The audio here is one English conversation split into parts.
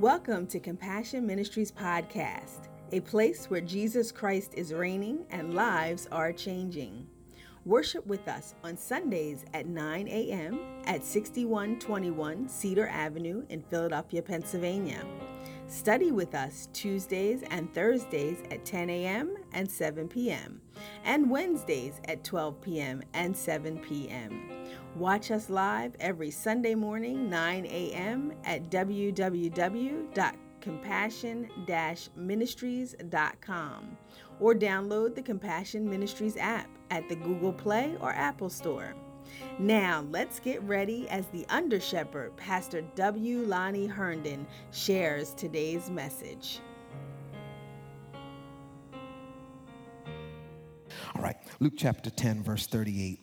Welcome to Compassion Ministries Podcast, a place where Jesus Christ is reigning and lives are changing. Worship with us on Sundays at 9 a.m. at 6121 Cedar Avenue in Philadelphia, Pennsylvania. Study with us Tuesdays and Thursdays at 10 a.m. and 7 p.m., and Wednesdays at 12 p.m. and 7 p.m. Watch us live every Sunday morning, 9 a.m. at www.compassion-ministries.com or download the Compassion Ministries app at the Google Play or Apple Store. Now, let's get ready as the under shepherd, Pastor W. Lonnie Herndon, shares today's message. All right, Luke chapter 10, verse 38.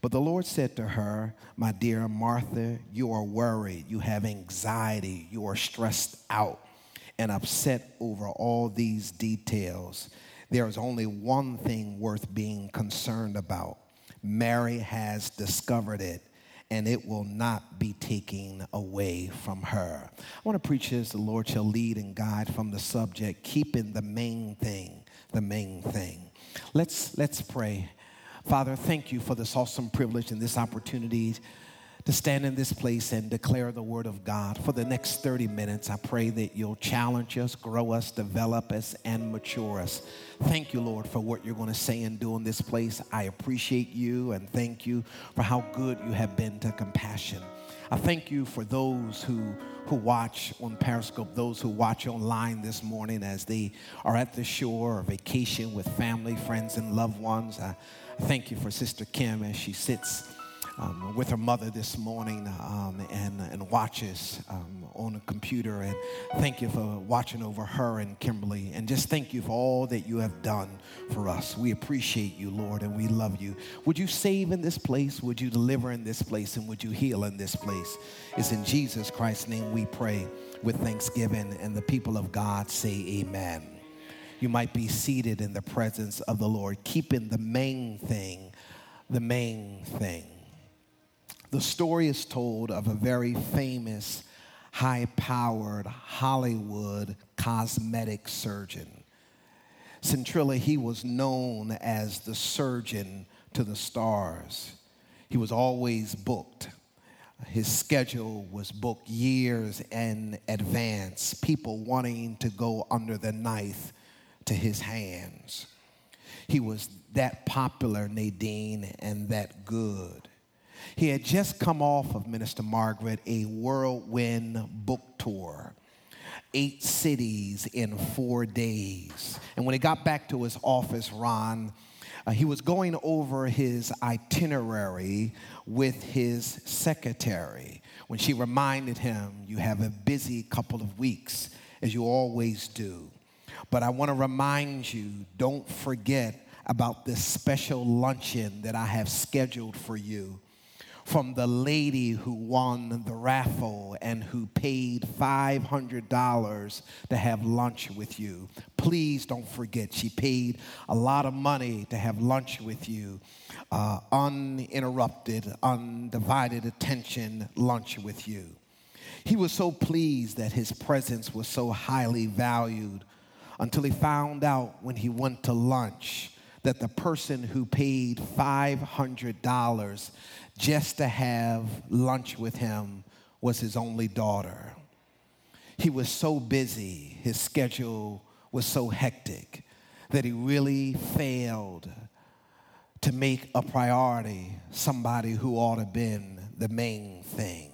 But the Lord said to her, My dear Martha, you are worried, you have anxiety, you are stressed out and upset over all these details. There is only one thing worth being concerned about. Mary has discovered it, and it will not be taken away from her. I want to preach as the Lord shall lead and guide from the subject, keeping the main thing, the main thing. Let's, let's pray Father, thank you for this awesome privilege and this opportunity to stand in this place and declare the word of God. For the next 30 minutes, I pray that you'll challenge us, grow us, develop us, and mature us. Thank you, Lord, for what you're going to say and do in this place. I appreciate you and thank you for how good you have been to compassion. I thank you for those who, who watch on Periscope, those who watch online this morning as they are at the shore or vacation with family, friends, and loved ones. I, thank you for Sister Kim as she sits um, with her mother this morning um, and, and watches um, on a computer. And thank you for watching over her and Kimberly. And just thank you for all that you have done for us. We appreciate you, Lord, and we love you. Would you save in this place? Would you deliver in this place? And would you heal in this place? It's in Jesus Christ's name we pray with thanksgiving. And the people of God say, Amen you might be seated in the presence of the Lord, keeping the main thing the main thing. The story is told of a very famous, high powered Hollywood cosmetic surgeon. Centrilla, he was known as the surgeon to the stars. He was always booked. His schedule was booked years in advance, people wanting to go under the knife to his hands. He was that popular, Nadine, and that good. He had just come off of Minister Margaret a whirlwind book tour, eight cities in four days. And when he got back to his office, Ron, uh, he was going over his itinerary with his secretary when she reminded him, You have a busy couple of weeks, as you always do. But I want to remind you don't forget about this special luncheon that I have scheduled for you from the lady who won the raffle and who paid $500 to have lunch with you. Please don't forget, she paid a lot of money to have lunch with you. Uh, uninterrupted, undivided attention lunch with you. He was so pleased that his presence was so highly valued until he found out when he went to lunch that the person who paid $500 just to have lunch with him was his only daughter. He was so busy, his schedule was so hectic that he really failed to make a priority somebody who ought to been the main thing.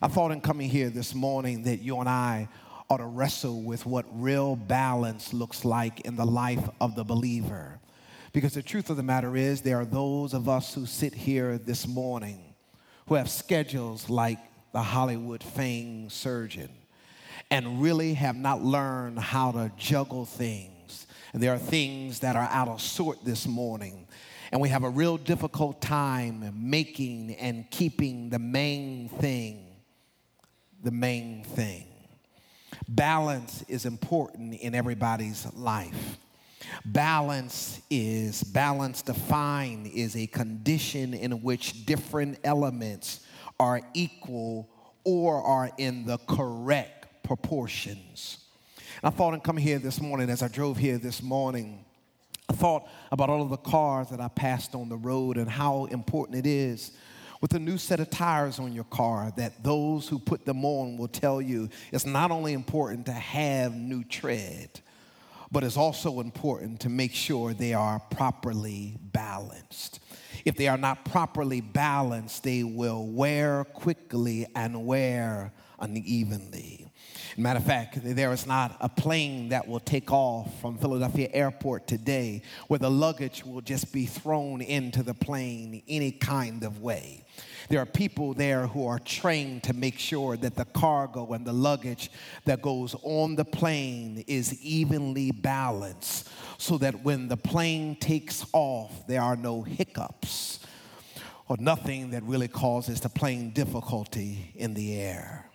I thought in coming here this morning that you and I ought to wrestle with what real balance looks like in the life of the believer. Because the truth of the matter is, there are those of us who sit here this morning who have schedules like the Hollywood famed surgeon. and really have not learned how to juggle things. And there are things that are out of sort this morning. And we have a real difficult time making and keeping the main thing the main thing. Balance is important in everybody's life. Balance is, balance defined is a condition in which different elements are equal or are in the correct proportions. I thought and come here this morning as I drove here this morning. I thought about all of the cars that I passed on the road and how important it is with a new set of tires on your car that those who put them on will tell you it's not only important to have new tread, but it's also important to make sure they are properly balanced. If they are not properly balanced, they will wear quickly and wear unevenly. Matter of fact, there is not a plane that will take off from Philadelphia Airport today where the luggage will just be thrown into the plane any kind of way. There are people there who are trained to make sure that the cargo and the luggage that goes on the plane is evenly balanced so that when the plane takes off, there are no hiccups or nothing that really causes the plane difficulty in the air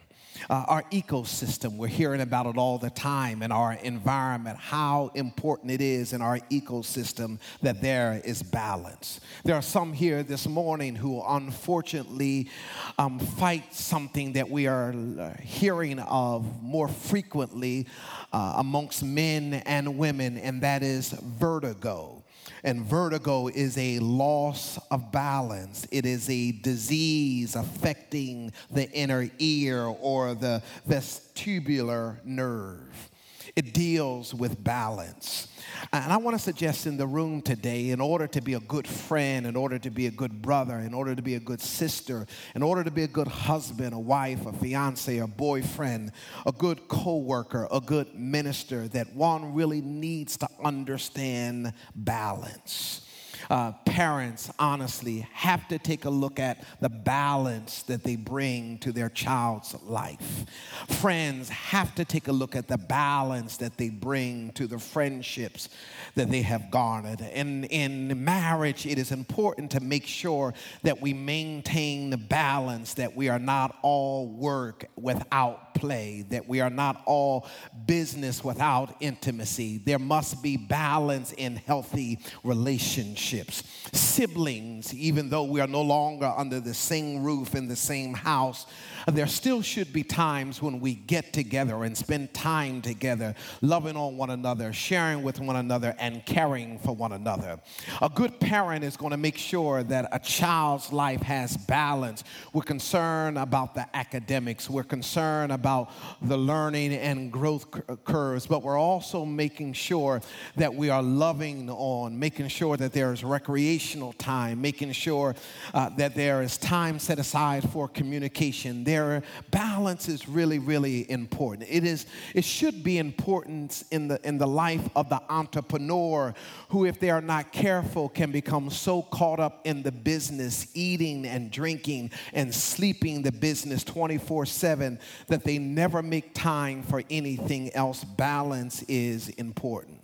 uh, our ecosystem. We're hearing about it all the time in our environment, how important it is in our ecosystem that there is balance. There are some here this morning who unfortunately um, fight something that we are uh, hearing of more frequently uh, amongst men and women, and that is vertigo. And vertigo is a loss of balance. It is a disease affecting the inner ear or the vestibular nerve. It deals with balance. And I want to suggest in the room today, in order to be a good friend, in order to be a good brother, in order to be a good sister, in order to be a good husband, a wife, a fiance, a boyfriend, a good co worker, a good minister, that one really needs to understand balance uh, parents, honestly, have to take a look at the balance that they bring to their child's life. Friends have to take a look at the balance that they bring to the friendships that they have garnered. And in marriage, it is important to make sure that we maintain the balance, that we are not all work without play, that we are not all business without intimacy. There must be balance in healthy relationships siblings, even though we are no longer under the same roof in the same house, there still should be times when we get together and spend time together, loving on one another, sharing with one another, and caring for one another. A good parent is going to make sure that a child's life has balance. We're concerned about the academics, we're concerned about the learning and growth curves, but we're also making sure that we are loving on, making sure that there's recreational time, making sure uh, that there is time set aside for communication. There, balance is really, really important. It is. It should be important in the in the life of the entrepreneur, who, if they are not careful, can become so caught up in the business, eating and drinking and sleeping the business 24/7 that they never make time for anything else. Balance is important.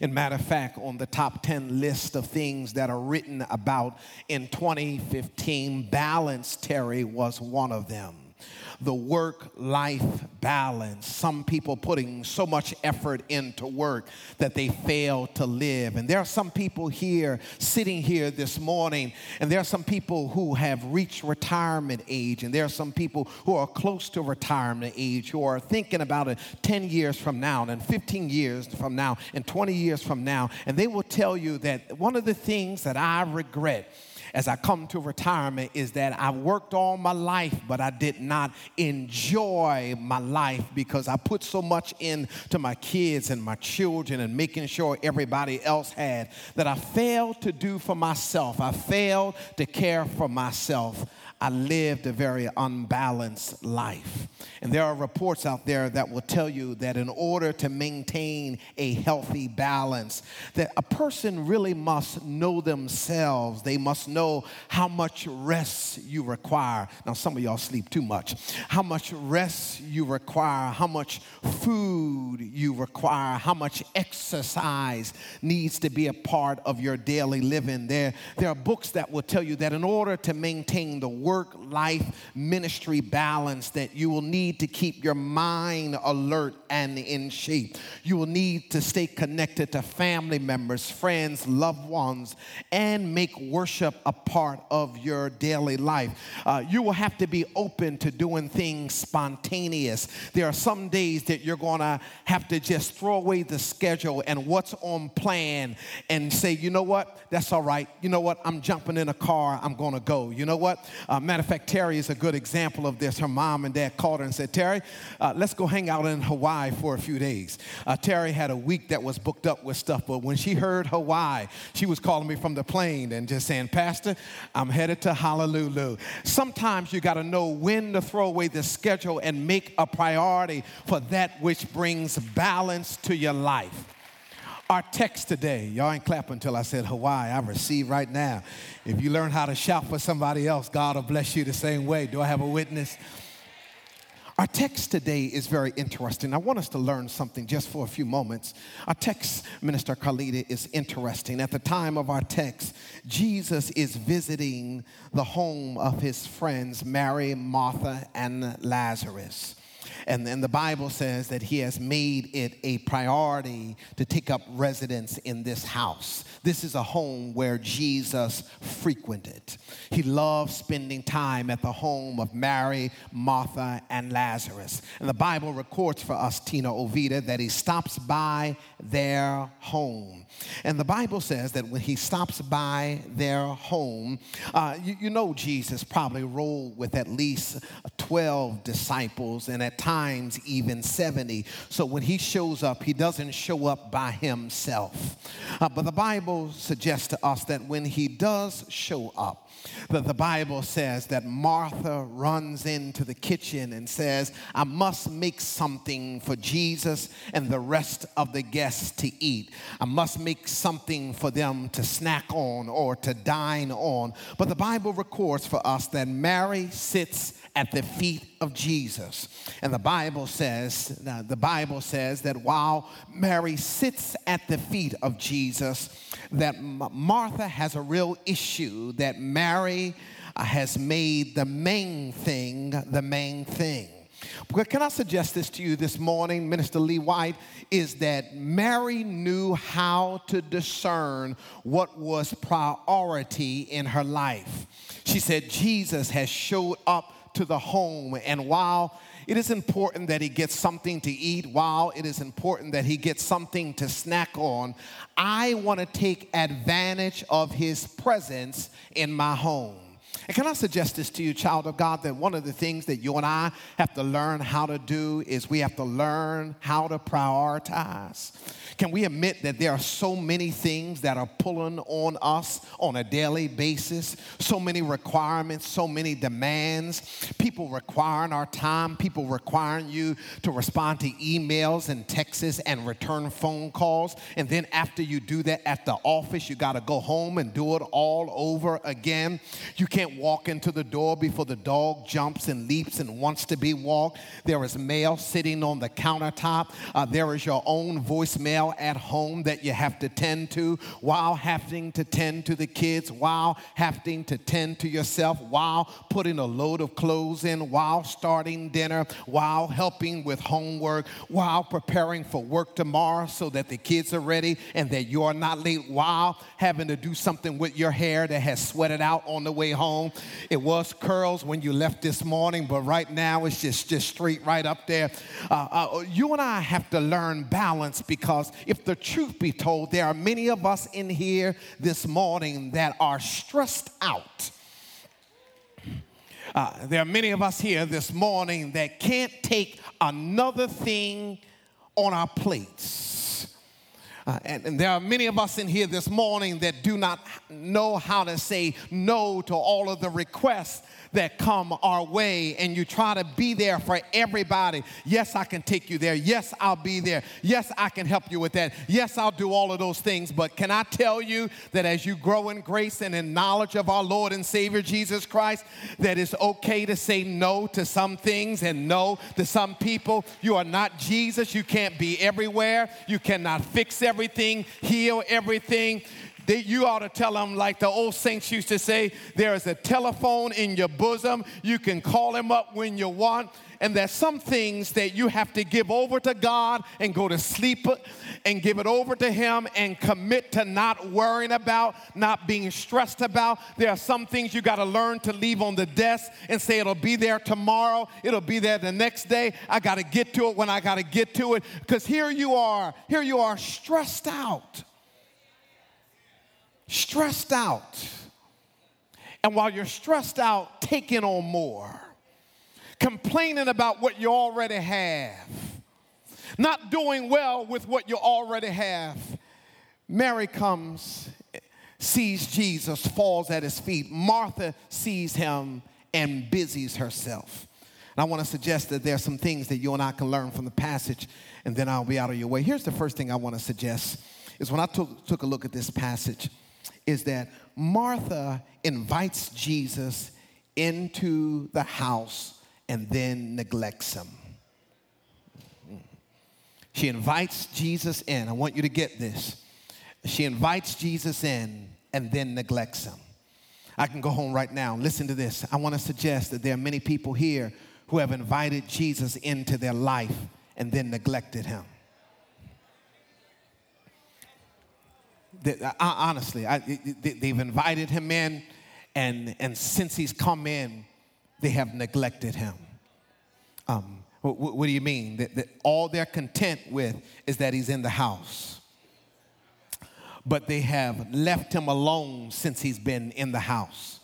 And matter of fact, on the top 10 list of things that are written about in 2015, balance, Terry, was one of them the work life balance. Some people putting so much effort into work that they fail to live. And there are some people here sitting here this morning, and there are some people who have reached retirement age, and there are some people who are close to retirement age who are thinking about it 10 years from now, and 15 years from now, and 20 years from now. And they will tell you that one of the things that I regret as I come to retirement is that I worked all my life, but I did not enjoy my life because I put so much into my kids and my children and making sure everybody else had that I failed to do for myself. I failed to care for myself. I lived a very unbalanced life. And there are reports out there that will tell you that in order to maintain a healthy balance, that a person really must know themselves. They must know how much rest you require. Now, some of y'all sleep too much. How much rest you require, how much food you require, how much exercise needs to be a part of your daily living. There, there are books that will tell you that in order to maintain the work life ministry balance that you will need to keep your mind alert and in shape. You will need to stay connected to family members, friends, loved ones, and make worship a part of your daily life. Uh, you will have to be open to doing things spontaneous. There are some days that you're going to have to just throw away the schedule and what's on plan and say, you know what, that's all right. You know what, I'm jumping in a car, I'm going to go. You know what? Uh, matter of fact, Terry is a good example of this. Her mom and dad called her and said, Terry, uh, let's go hang out in Hawaii for a few days. Uh, Terry had a week that was booked up with stuff, but when she heard Hawaii, she was calling me from the plane and just saying, Pastor, I'm headed to Honolulu. Sometimes you got to know when to throw away the schedule and make a priority for that which brings balance to your life. Our text today, y'all ain't clapping until I said Hawaii. I receive right now. If you learn how to shout for somebody else, God will bless you the same way. Do I have a witness? Our text today is very interesting. I want us to learn something just for a few moments. Our text, Minister Khalida, is interesting. At the time of our text, Jesus is visiting the home of his friends, Mary, Martha, and Lazarus. And then the Bible says that he has made it a priority to take up residence in this house. This is a home where Jesus frequented. He loved spending time at the home of Mary, Martha, and Lazarus. And the Bible records for us, Tina Ovida, that he stops by their home. And the Bible says that when he stops by their home, uh, you, you know Jesus probably rolled with at least 12 disciples and at times even 70. So when he shows up, he doesn't show up by himself. Uh, but the Bible suggests to us that when he does show up, that the Bible says that Martha runs into the kitchen and says, I must make something for Jesus and the rest of the guests to eat. I must make something for them to snack on or to dine on. But the Bible records for us that Mary sits at the feet of Jesus. And the Bible says, the Bible says that while Mary sits at the feet of Jesus, that Martha has a real issue that Mary uh, has made the main thing the main thing. Can I suggest this to you this morning, Minister Lee White? Is that Mary knew how to discern what was priority in her life. She said, Jesus has showed up to the home. And while it is important that he gets something to eat, while it is important that he gets something to snack on, I want to take advantage of his presence in my home. And can I suggest this to you, child of God, that one of the things that you and I have to learn how to do is we have to learn how to prioritize. Can we admit that there are so many things that are pulling on us on a daily basis? So many requirements, so many demands, people requiring our time, people requiring you to respond to emails and texts and return phone calls. And then after you do that at the office, you got to go home and do it all over again. You can't walk into the door before the dog jumps and leaps and wants to be walked. There is mail sitting on the countertop. Uh, there is your own voicemail at home that you have to tend to while having to tend to the kids, while having to tend to yourself, while putting a load of clothes in, while starting dinner, while helping with homework, while preparing for work tomorrow so that the kids are ready and that you are not late, while having to do something with your hair that has sweated out on the way home. It was curls when you left this morning, but right now it's just, just straight right up there. Uh, uh, you and I have to learn balance because if the truth be told, there are many of us in here this morning that are stressed out. Uh, there are many of us here this morning that can't take another thing on our plates. Uh, and, and, there are many of us in here this morning that do not know how to say no to all of the requests that come our way and you try to be there for everybody. Yes, I can take you there. Yes, I'll be there. Yes, I can help you with that. Yes, I'll do all of those things. But can I tell you that as you grow in grace and in knowledge of our Lord and Savior Jesus Christ, that it's okay to say no to some things and no to some people. You are not Jesus. You can't be everywhere. You cannot fix everything, heal everything. They, you ought to tell them, like the old saints used to say, there is a telephone in your bosom. You can call him up when you want. And there's some things that you have to give over to God and go to sleep and give it over to Him and commit to not worrying about, not being stressed about. There are some things you got to learn to leave on the desk and say, it'll be there tomorrow, it'll be there the next day. I got to get to it when I got to get to it. Because here you are, here you are stressed out stressed out. And while you're stressed out, taking on more, complaining about what you already have, not doing well with what you already have, Mary comes, sees Jesus, falls at his feet. Martha sees him and busies herself. And I want to suggest that there are some things that you and I can learn from the passage, and then I'll be out of your way. Here's the first thing I want to suggest is when I took, took a look at this passage, is that Martha invites Jesus into the house and then neglects him. She invites Jesus in. I want you to get this. She invites Jesus in and then neglects him. I can go home right now. Listen to this. I want to suggest that there are many people here who have invited Jesus into their life and then neglected him. They, honestly, I, they, have invited him in, and, and since he's come in, they have neglected him. Um, what, what, do you mean? That, that all they're content with is that he's in the house. But they have left him alone since he's been in the house.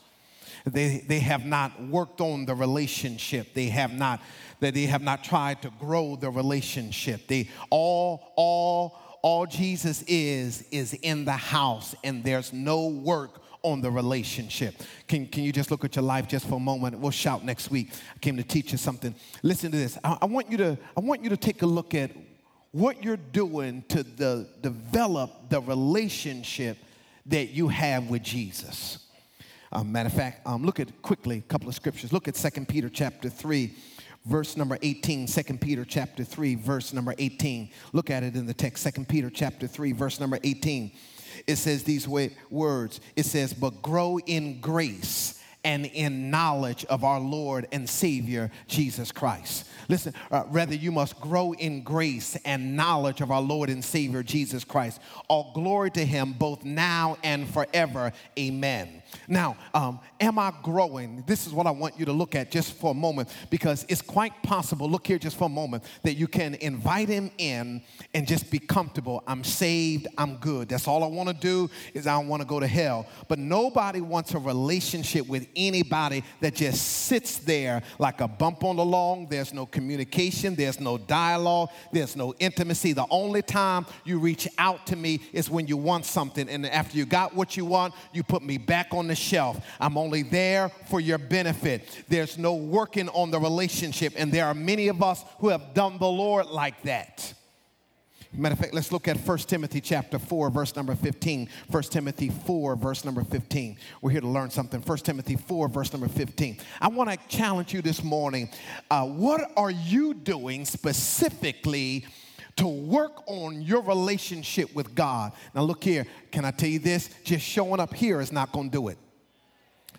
They, they have not worked on the relationship. They have not that they have not tried to grow the relationship. They all all all Jesus is is in the house and there's no work on the relationship. Can, can you just look at your life just for a moment? We'll shout next week. I came to teach you something. Listen to this. I, I want you to I want you to take a look at what you're doing to the, develop the relationship that you have with Jesus. Um, matter of fact, um, look at quickly a couple of scriptures. Look at 2 Peter chapter 3, verse number 18 2 peter chapter 3 verse number 18 look at it in the text 2 peter chapter 3 verse number 18 it says these words. It says but grow in grace and in knowledge of our Lord and Savior Jesus Christ. Listen, uh, rather, you must grow in grace and knowledge of our Lord and Savior Jesus Christ. All glory to Him both now and forever. Amen. Now, um, am I growing? This is what I want you to look at just for a moment because it's quite possible, look here just for a moment, that you can invite him in and just be comfortable. I'm saved, I'm good. That's all I want to do is I want to go to hell. But nobody wants a relationship with anybody that just sits there like a bump on the lawn. There's no communication, there's no dialogue, there's no intimacy. The only time you reach out to me is when you want something. And after you got what you want, you put me back on the shelf. I'm only there for your benefit. There's no working on the relationship. And there are many of us who have done the Lord like that. Matter of fact, let's look at 1 Timothy chapter 4, verse number 15. 1 Timothy 4, verse number 15. We're here to learn something. 1 Timothy 4, verse number 15. I want to challenge you this morning. Uh, what are you doing specifically to work on your relationship with God? Now, look here. Can I tell you this? Just showing up here is not going to do it.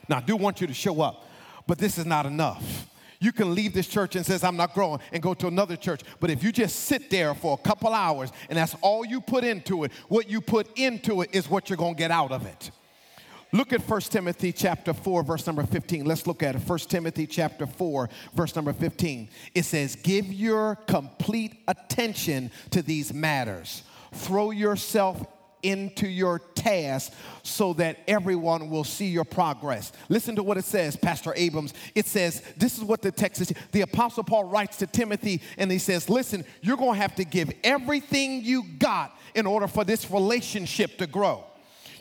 Now, I do want you to show up, but this is not enough. You can leave this church and says, I'm not growing, and go to another church. But if you just sit there for a couple hours and that's all you put into it, what you put into it is what you're going to get out of it. Look at 1 Timothy chapter 4, verse number 15. Let's look at it. 1 Timothy chapter 4, verse number 15. It says, Give your complete attention to these matters. Throw yourself into your task so that everyone will see your progress. Listen to what it says, Pastor Abrams. It says, This is what the text is. The Apostle Paul writes to Timothy and he says, Listen, you're going to have to give everything you got in order for this relationship to grow.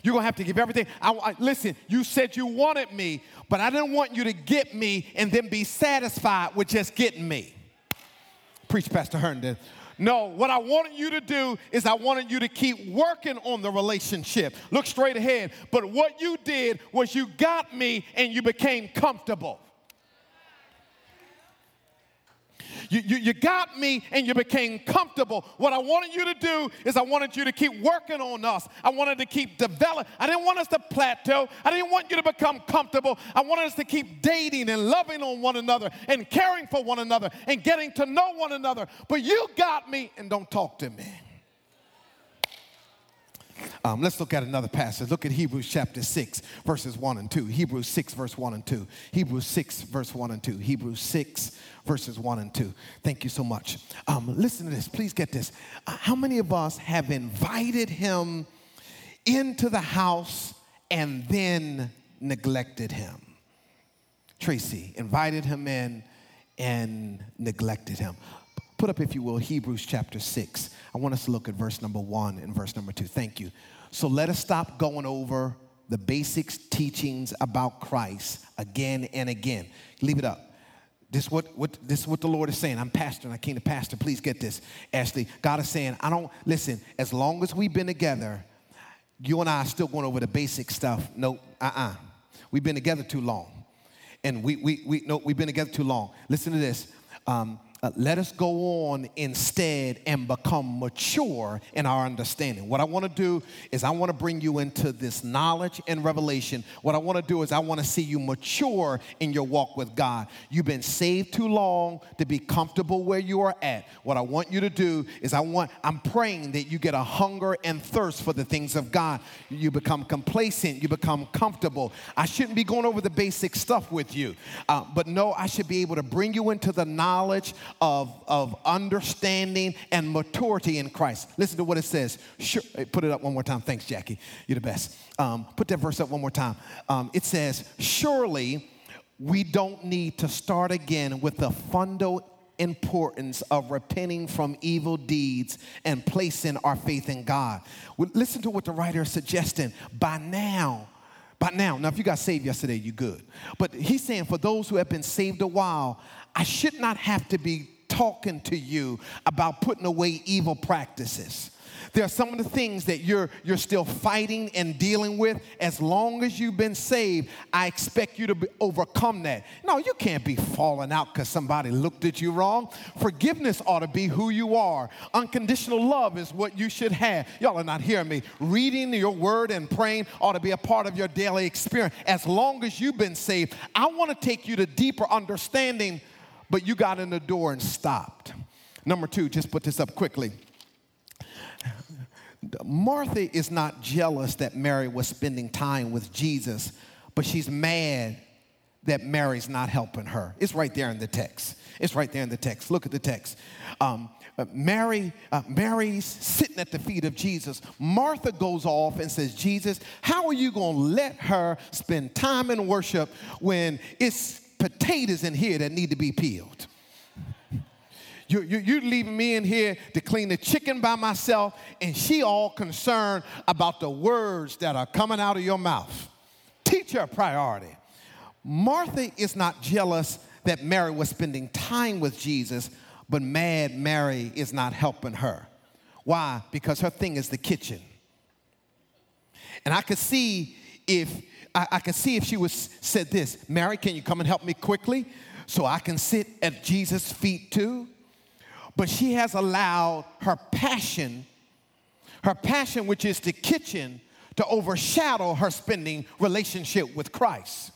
You're going to have to give everything. I, I, listen, you said you wanted me, but I didn't want you to get me and then be satisfied with just getting me. Preach, Pastor Herndon. No, what I wanted you to do is I wanted you to keep working on the relationship. Look straight ahead. But what you did was you got me and you became comfortable. You, you, you got me and you became comfortable. What I wanted you to do is I wanted you to keep working on us. I wanted to keep developing. I didn't want us to plateau. I didn't want you to become comfortable. I wanted us to keep dating and loving on one another and caring for one another and getting to know one another. But you got me and don't talk to me. Um, let's look at another passage. Look at Hebrews chapter 6, verses 1 and 2. Hebrews 6, verse 1 and 2. Hebrews 6, verse 1 and 2. Hebrews 6, verses 1 and 2. Thank you so much. Um, listen to this. Please get this. Uh, how many of us have invited him into the house and then neglected him? Tracy invited him in and neglected him. Put up, if you will, Hebrews chapter 6. I want us to look at verse number 1 and verse number 2. Thank you. So let us stop going over the basics teachings about Christ again and again. Leave it up. This is what, what, this is what the Lord is saying. I'm pastor and I came to pastor. Please get this. Ashley, God is saying, I don't, listen, as long as we've been together, you and I are still going over the basic stuff. No, uh-uh. We've been together too long. And we, we, we, no, we've been together too long. Listen to this. Um, uh, let us go on instead and become mature in our understanding. What I want to do is I want to bring you into this knowledge and revelation. What I want to do is I want to see you mature in your walk with God. You've been saved too long to be comfortable where you are at. What I want you to do is I want I'm praying that you get a hunger and thirst for the things of God. You become complacent, you become comfortable. I shouldn't be going over the basic stuff with you. Uh, but no, I should be able to bring you into the knowledge of, of understanding and maturity in Christ. Listen to what it says. Sure, put it up one more time. Thanks, Jackie. You're the best. Um, put that verse up one more time. Um, it says, Surely we don't need to start again with the fundamental importance of repenting from evil deeds and placing our faith in God. Listen to what the writer is suggesting. By now, by now, now if you got saved yesterday, you good. But he's saying for those who have been saved a while, I should not have to be talking to you about putting away evil practices. There are some of the things that you're, you're still fighting and dealing with. As long as you've been saved, I expect you to be, overcome that. No, you can't be falling out because somebody looked at you wrong. Forgiveness ought to be who you are. Unconditional love is what you should have. Y'all are not hearing me. Reading your word and praying ought to be a part of your daily experience. As long as you've been saved, I want to take you to deeper understanding but you got in the door and stopped. Number two, just put this up quickly. Martha is not jealous that Mary was spending time with Jesus, but she's mad that Mary's not helping her. It's right there in the text. It's right there in the text. Look at the text. Um, uh, Mary, uh, Mary's sitting at the feet of Jesus. Martha goes off and says, Jesus, how are you going to let her spend time in worship when it's potatoes in here that need to be peeled. You, you, you leaving me in here to clean the chicken by myself, and she all concerned about the words that are coming out of your mouth. Teach her priority. Martha is not jealous that Mary was spending time with Jesus, but mad Mary is not helping her. Why? Because her thing is the kitchen. And I could see if I, I can see if she was said this, Mary, can you come and help me quickly so I can sit at Jesus' feet too? But she has allowed her passion, her passion, which is the kitchen, to overshadow her spending relationship with Christ.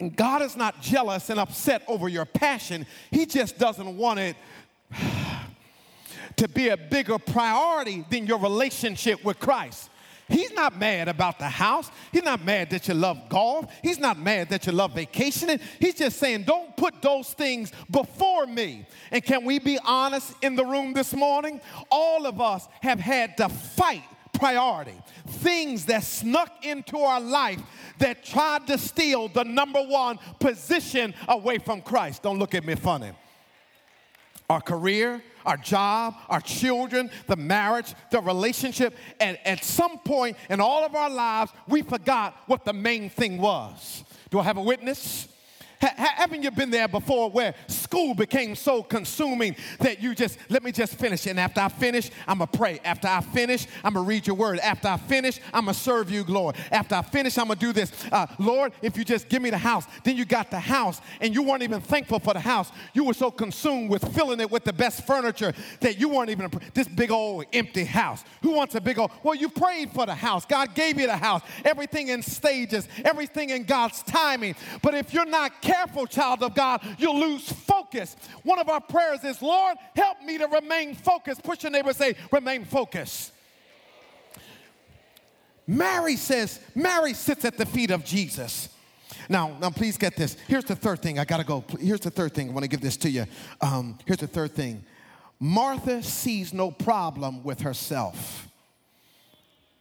And God is not jealous and upset over your passion. He just doesn't want it to be a bigger priority than your relationship with Christ. He's not mad about the house. He's not mad that you love golf. He's not mad that you love vacationing. He's just saying, don't put those things before me. And can we be honest in the room this morning? All of us have had to fight priority. Things that snuck into our life that tried to steal the number one position away from Christ. Don't look at me funny. Our career, our job, our children, the marriage, the relationship. And at some point in all of our lives, we forgot what the main thing was. Do I have a witness? haven't you been there before where school became so consuming that you just, let me just finish. And after I finish, I'm going to pray. After I finish, I'm going to read your word. After I finish, I'm going to serve you, Lord. After I finish, I'm going to do this. Uh, Lord, if you just give me the house, then you got the house and you weren't even thankful for the house. You were so consumed with filling it with the best furniture that you weren't even, this big old empty house. Who wants a big old, well, you prayed for the house. God gave you the house. Everything in stages, everything in God's timing. But if you're not careful, child of God, you'll lose focus. One of our prayers is, Lord, help me to remain focused. Push your neighbor say, remain focused. Mary says, Mary sits at the feet of Jesus. Now, now, please get this. Here's the third thing. I gotta go. Here's the third thing. I want to give this to you. Um, here's the third thing. Martha sees no problem with herself.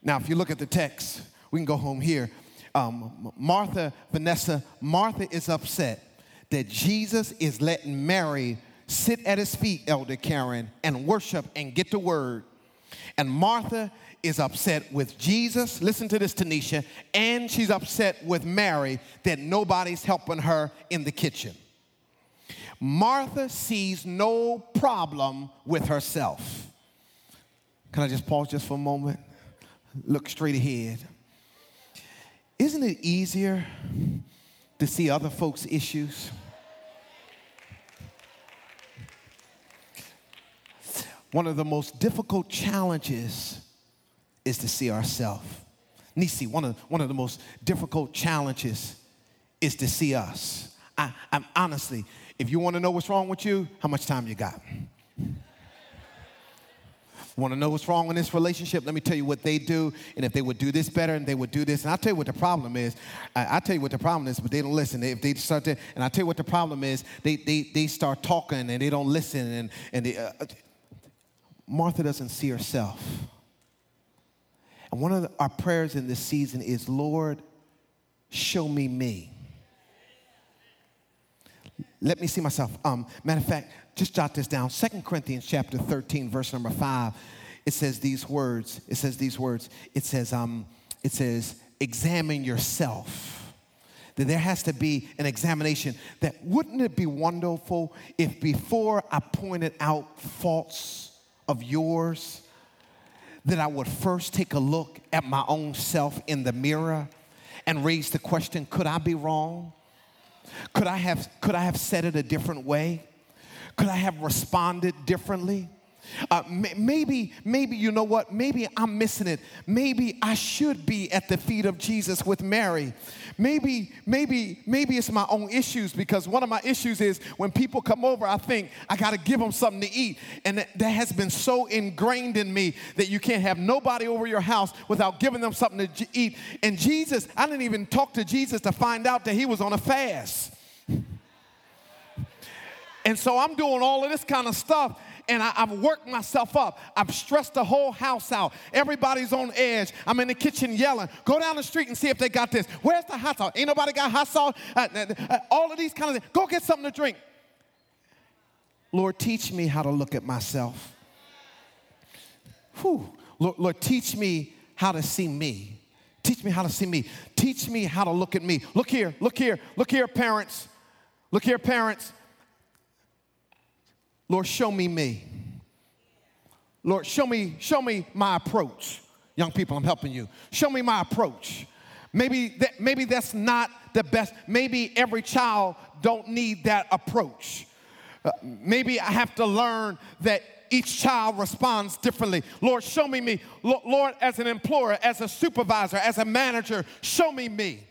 Now, if you look at the text, we can go home here um, Martha, Vanessa, Martha is upset that Jesus is letting Mary sit at his feet, Elder Karen, and worship and get the word. And Martha is upset with Jesus, listen to this, Tanisha, and she's upset with Mary that nobody's helping her in the kitchen. Martha sees no problem with herself. Can I just pause just for a moment? Look straight ahead. Isn't it easier to see other folks' issues? One of the most difficult challenges is to see ourselves. Nisi, one of, one of the most difficult challenges is to see us. I, I'm honestly, if you want to know what's wrong with you, how much time you got? Want to know what's wrong in this relationship? Let me tell you what they do, and if they would do this better, and they would do this. And I'll tell you what the problem is. I, will tell you what the problem is, but they don't listen. If they start to, and I'll tell you what the problem is, they, they, they start talking and they don't listen. And, and they, uh, Martha doesn't see herself. And one of the, our prayers in this season is, Lord, show me me. Let me see myself. Um, matter of fact, just jot this down. Second Corinthians chapter 13, verse number 5. It says these words. It says these words. It says, um, it says, examine yourself. That there has to be an examination. That wouldn't it be wonderful if before I pointed out faults of yours, that I would first take a look at my own self in the mirror and raise the question, could I be wrong? Could I have, could I have said it a different way? Could I have responded differently? Uh, maybe, maybe you know what? Maybe I'm missing it. Maybe I should be at the feet of Jesus with Mary. Maybe, maybe, maybe it's my own issues because one of my issues is when people come over, I think I got to give them something to eat, and that, that has been so ingrained in me that you can't have nobody over your house without giving them something to eat. And Jesus, I didn't even talk to Jesus to find out that he was on a fast. And so I'm doing all of this kind of stuff and I, have worked myself up. I've stressed the whole house out. Everybody's on edge. I'm in the kitchen yelling. Go down the street and see if they got this. Where's the hot sauce? Ain't nobody got hot sauce? Uh, uh, uh, all of these kind of things. Go get something to drink. Lord, teach me how to look at myself. Whew. Lord, Lord, teach me how to see me. Teach me how to see me. Teach me how to look at me. Look here, look here, look here, parents. Look here, parents. Lord, show me me. Lord, show me, show me my approach. Young people, I'm helping you. Show me my approach. Maybe that, maybe that's not the best. Maybe every child don't need that approach. Uh, maybe I have to learn that each child responds differently. Lord, show me me. Lord, as an employer, as a supervisor, as a manager, show me me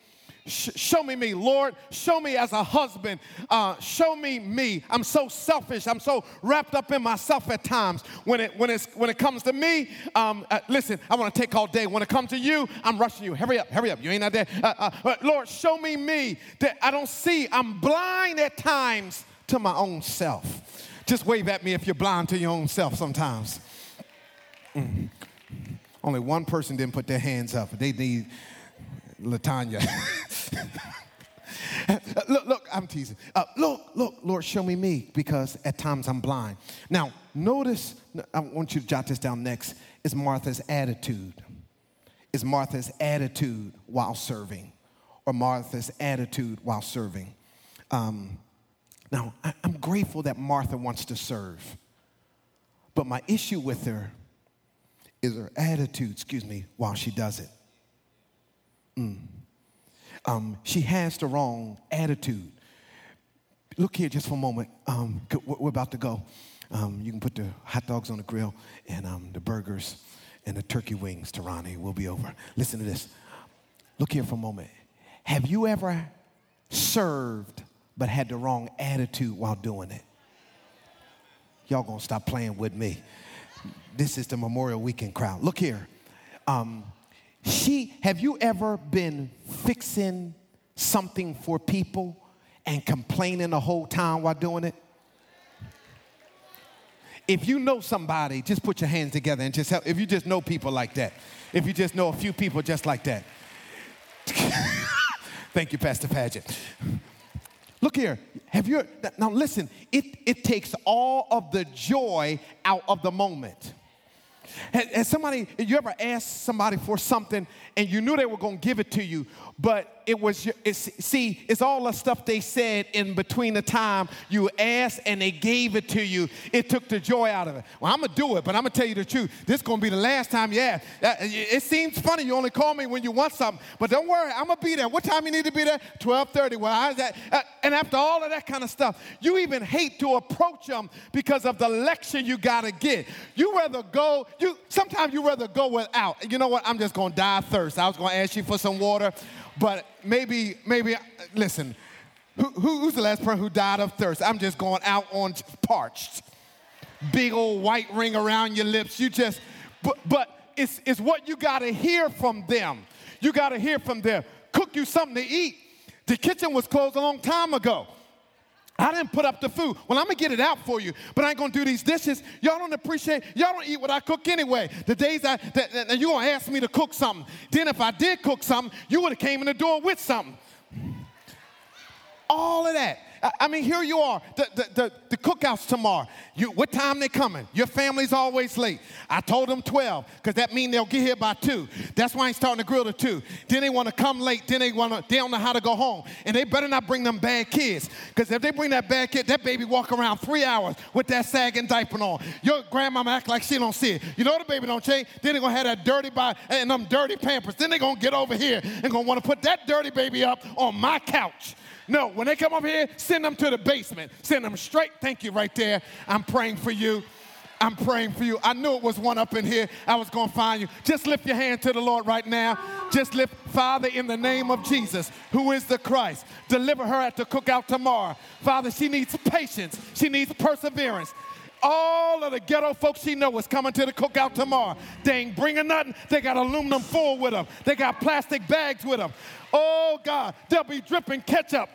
show me me. Lord, show me as a husband. Uh, show me me. I'm so selfish. I'm so wrapped up in myself at times. When it, when it's, when it comes to me, um, uh, listen, I want to take all day. When it comes to you, I'm rushing you. Hurry up, hurry up. You ain't not there. Uh, uh Lord, show me me that I don't see. I'm blind at times to my own self. Just wave at me if you're blind to your own self sometimes. Mm. Only one person didn't put their hands up. They need Latanya. look, look, I'm teasing. Uh, look, look, Lord, show me me because at times I'm blind. Now, notice, I want you to jot this down next, is Martha's attitude. Is Martha's attitude while serving, or Martha's attitude while serving. Um, now, I, I'm grateful that Martha wants to serve, but my issue with her is her attitude, excuse me, while she does it. Mm. Um, she has the wrong attitude. Look here just for a moment. Um, we're about to go. Um, you can put the hot dogs on the grill and um, the burgers and the turkey wings, Tarani. We'll be over. Listen to this. Look here for a moment. Have you ever served but had the wrong attitude while doing it? Y'all gonna stop playing with me. This is the Memorial Weekend crowd. Look here. Um, she, have you ever been fixing something for people and complaining the whole time while doing it? If you know somebody, just put your hands together and just help. If you just know people like that, if you just know a few people just like that. Thank you, Pastor Paget. Look here. Have you now listen, it, it takes all of the joy out of the moment. Has, somebody, you ever asked somebody for something and you knew they were going to give it to you, but it was, it's, see, it's all the stuff they said in between the time you asked and they gave it to you. It took the joy out of it. Well, I'm to do it, but I'm to tell you the truth. This is to be the last time you ask. Uh, it seems funny you only call me when you want something, but don't worry, I'm to be there. What time you need to be there? 1230. Well, I that. Uh, and after all of that kind of stuff, you even hate to approach them because of the lecture you got to get. You rather go, you sometimes you rather go without. You know what? I'm just to die thirst. I was to ask you for some water. But maybe, maybe, listen, who, who's the last person who died of thirst? I'm just going out on parched. Big old white ring around your lips. You just, but, but it's, it's what you got to hear from them. You got to hear from them. Cook you something to eat. The kitchen was closed a long time ago. I didn't put up the food. Well, I'm gonna get it out for you, but I ain't gonna do these dishes. Y'all don't appreciate, y'all don't eat what I cook anyway. The days I, that, that, you gonna ask me to cook something. Then if I did cook something, you would have came in the door with something. All of that. I mean, here you are, the, the, the, the cookouts tomorrow. You, what time they coming? Your family's always late. I told them 12, because that means they'll get here by 2. That's why I'm starting to grill at 2. Then they want to come late. Then they want to, they don't know how to go home. And they better not bring them bad kids, because if they bring that bad kid, that baby walk around three hours with that sagging diaper on. Your grandmama act like she don't see it. You know the baby don't change. Then they going to have that dirty body and them dirty pampers. Then they going to get over here and going to want to put that dirty baby up on my couch. No, when they come up here, send them to the basement. Send them straight. Thank you right there. I'm praying for you. I'm praying for you. I knew it was one up in here. I was going to find you. Just lift your hand to the Lord right now. Just lift, Father, in the name of Jesus, who is the Christ. Deliver her at the cookout tomorrow. Father, she needs patience. She needs perseverance. All of the ghetto folks she know is coming to the cookout tomorrow. They ain't bringing nothing. They got aluminum foil with them. They got plastic bags with them. Oh God, they'll be dripping ketchup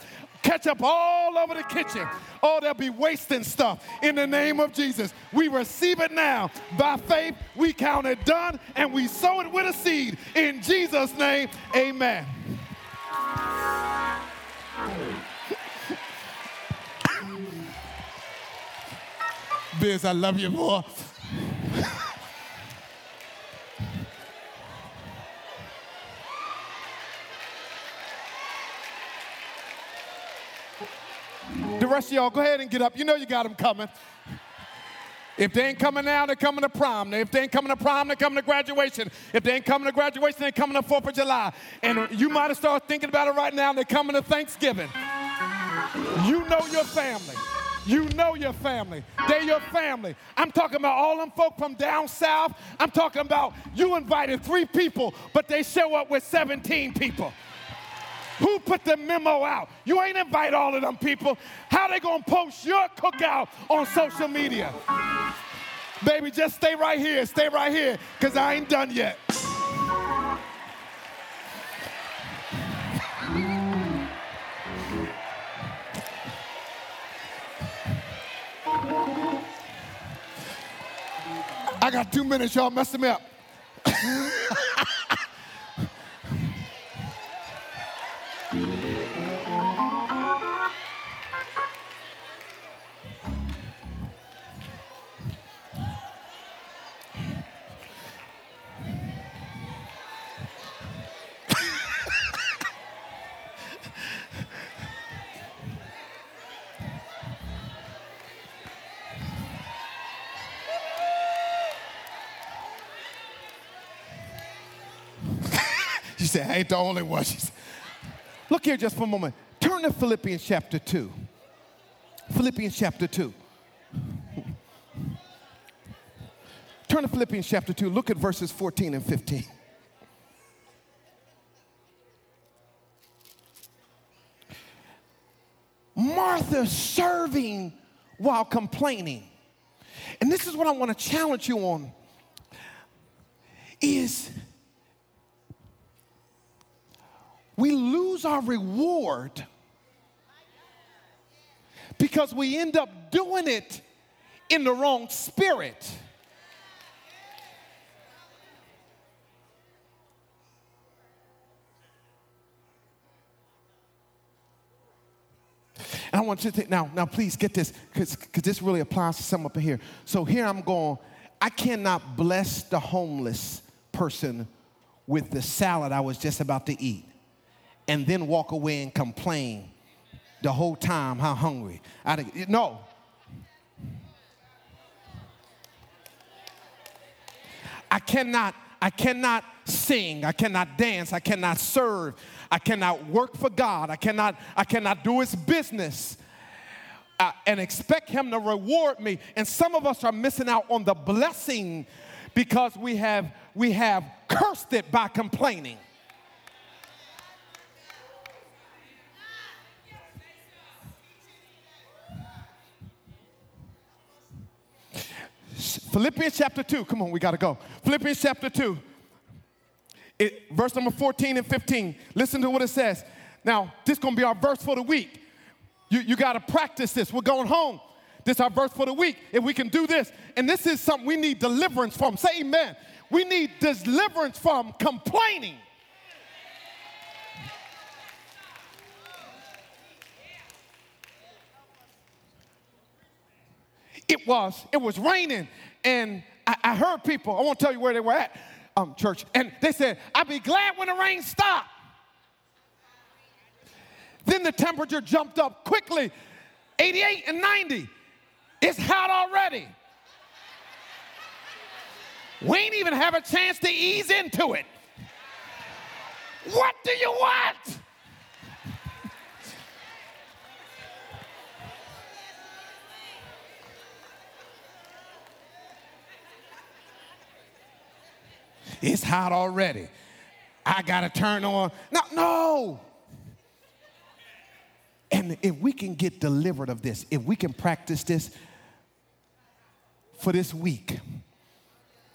ketchup all over the kitchen. Oh, they'll be wasting stuff. In the name of Jesus, we receive it now. By faith, we count it done and we sow it with a seed. In Jesus' name, amen. Biz, I love you more. the rest of y'all, go ahead and get up. You know you got them coming. If they ain't coming now, they're coming to prom. If they ain't coming to prom, they're coming to graduation. If they ain't coming to graduation, they're coming to 4th of July. And you might have started thinking about it right now, they're coming to Thanksgiving. You know your family. You know your family. They're your family. I'm talking about all them folk from down south. I'm talking about you invited three people, but they show up with 17 people. Who put the memo out? You ain't invite all of them people. How they gonna post your cookout on social media? Baby, just stay right here. Stay right here, because I ain't done yet. I got two minutes, y'all messing me up. She said, I ain't the only one. She said, Look here just for a moment. Turn to Philippians chapter 2. Philippians chapter 2. Turn to Philippians chapter 2. Look at verses 14 and 15. Martha serving while complaining. And this is what I want to challenge you on is we lose our reward because we end up doing it in the wrong spirit. And I want you to think now, now please get this, because this really applies to some up here. So here I'm going, I cannot bless the homeless person with the salad I was just about to eat and then walk away and complain the whole time how hungry. I, no. I cannot, I cannot sing, I cannot dance, I cannot serve, I cannot work for God, I cannot, I cannot do his business. Uh, and expect him to reward me. And some of us are missing out on the blessing because we have we have cursed it by complaining. Philippians chapter 2. Come on, we got to go. Philippians chapter 2. It, verse number 14 and 15. Listen to what it says. Now, this is going to be our verse for the week. You, you got to practice this. We're going home. This is our verse for the week. If we can do this, and this is something we need deliverance from. Say amen. We need deliverance from complaining. It was, it was raining, and I, I heard people, I won't tell you where they were at, um, church, and they said, I'll be glad when the rain stopped. Then the temperature jumped up quickly 88 and 90. It's hot already. We ain't even have a chance to ease into it. What do you want? It's hot already. I got to turn on. No, no. And if we can get delivered of this, if we can practice this for this week,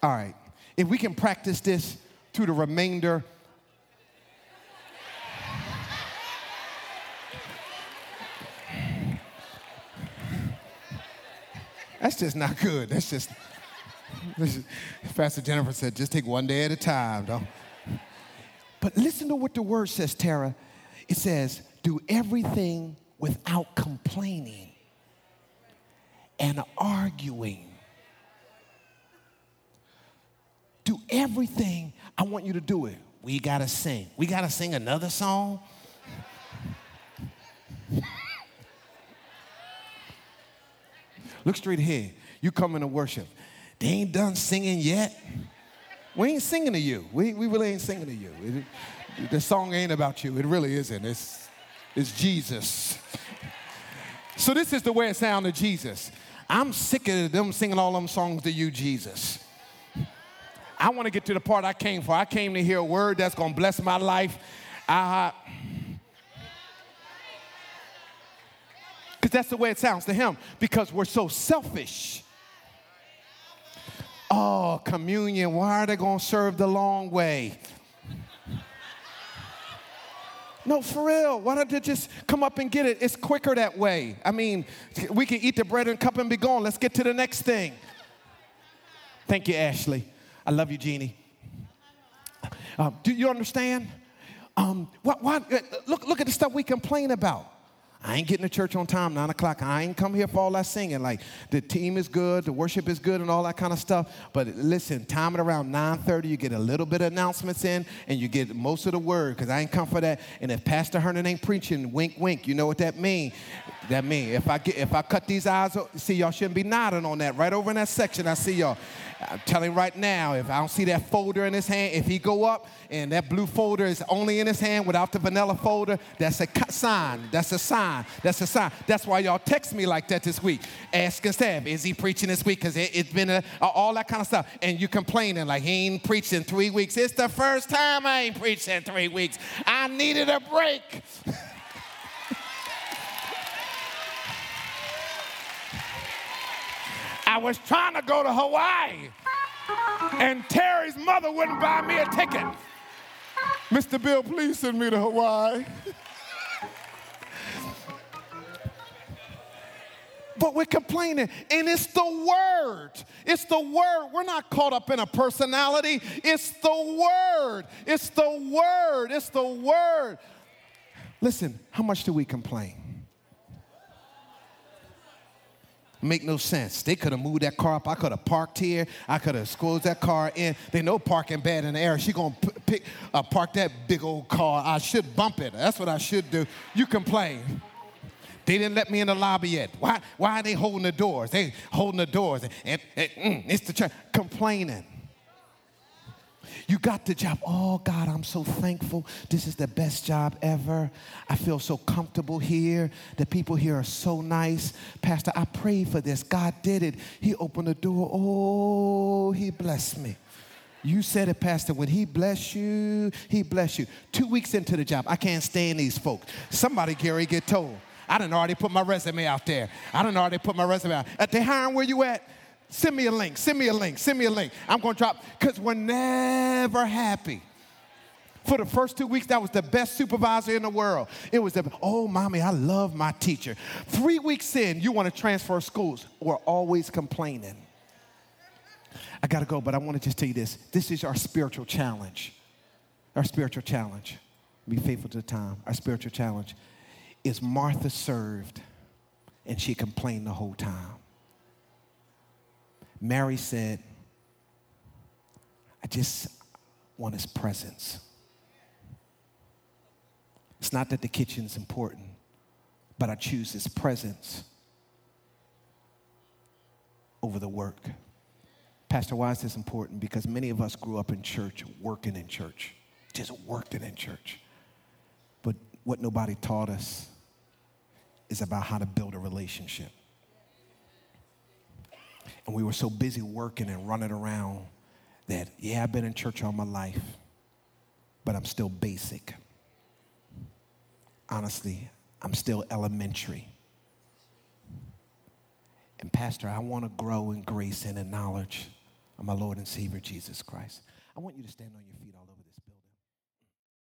all right, if we can practice this through the remainder That's just not good. That's just, Pastor Jennifer said, just take one day at a time. Don't. But listen to what the word says, Tara. It says, do everything without complaining and arguing do everything I want you to do it. We got to sing. We got to sing another song. Look straight ahead. You come into worship. They ain't done singing yet. We ain't singing to you. We, we really ain't singing to you. It, the song ain't about you. It really isn't. It's, it's Jesus. So this is the way it sounds to Jesus. I'm sick of them singing all them songs to you, Jesus. I want to get to the part I came for. I came to hear a word that's going to bless my life. Because that's the way it sounds to him. Because we're so selfish. Oh, communion, why are they going to serve the long way? No, for real. Why don't they just come up and get it? It's quicker that way. I mean, we can eat the bread and cup and be gone. Let's get to the next thing. Thank you, Ashley. I love you, Jeannie. Um, do you understand? Um, look, look at the stuff we complain about. I ain't getting to church on time, nine o'clock. I ain't come here for all that singing. Like the team is good, the worship is good, and all that kind of stuff. But listen, time it around 9:30, you get a little bit of announcements in, and you get most of the word, because I ain't come for that. And if Pastor Herndon ain't preaching, wink, wink, you know what that mean? That mean if I get if I cut these eyes, see y'all shouldn't be nodding on that. Right over in that section, I see y'all. I'm telling right now, if I don't see that folder in his hand, if he go up and that blue folder is only in his hand without the vanilla folder, that's a cut sign. That's a sign. That's a sign. That's why y'all text me like that this week, asking staff, is he preaching this week? Because it, has been a, all that kind of stuff. And you complaining like he ain't preached in three weeks. It's the first time I ain't preached in three weeks. I needed a break. I was trying to go to Hawaii, and Terry's mother wouldn't buy me a ticket. Mr. Bill, please send me to Hawaii. but we're complaining, and it's the word. It's the word. We're not caught up in a personality. It's the word. It's the word. It's the word. Listen, how much do we complain? Make no sense. They could have moved that car up. I could have parked here. I could have squeezed that car in. They know parking bad in the air. She gonna p- pick, uh, park that big old car. I should bump it. That's what I should do. You complain. They didn't let me in the lobby yet. Why, why are they holding the doors? They holding the doors. And, and, and mm, it's the church complaining. You got the job. Oh, God, I'm so thankful. This is the best job ever. I feel so comfortable here. The people here are so nice. Pastor, I prayed for this. God did it. He opened the door. Oh, He blessed me. You said it, Pastor. When he bless you, he bless you. Two weeks into the job, I can't stand these folks. Somebody, Gary, get told. I didn't already put my resume out there. I didn't already put my resume out. At they hiring where you at? Send me a link, send me a link, send me a link. I'm gonna drop, because we're never happy. For the first two weeks, that was the best supervisor in the world. It was the, oh, mommy, I love my teacher. Three weeks in, you wanna transfer schools. We're always complaining. I gotta go, but I wanna just tell you this. This is our spiritual challenge. Our spiritual challenge. Be faithful to the time. Our spiritual challenge is Martha served and she complained the whole time. Mary said, I just want his presence. It's not that the kitchen's important, but I choose his presence over the work. Pastor, why is this important? Because many of us grew up in church, working in church, just working in church. But what nobody taught us is about how to build a relationship. And we were so busy working and running around that, yeah, I've been in church all my life, but I'm still basic. Honestly, I'm still elementary. And, Pastor, I want to grow in grace and in knowledge of my Lord and Savior Jesus Christ. I want you to stand on your feet.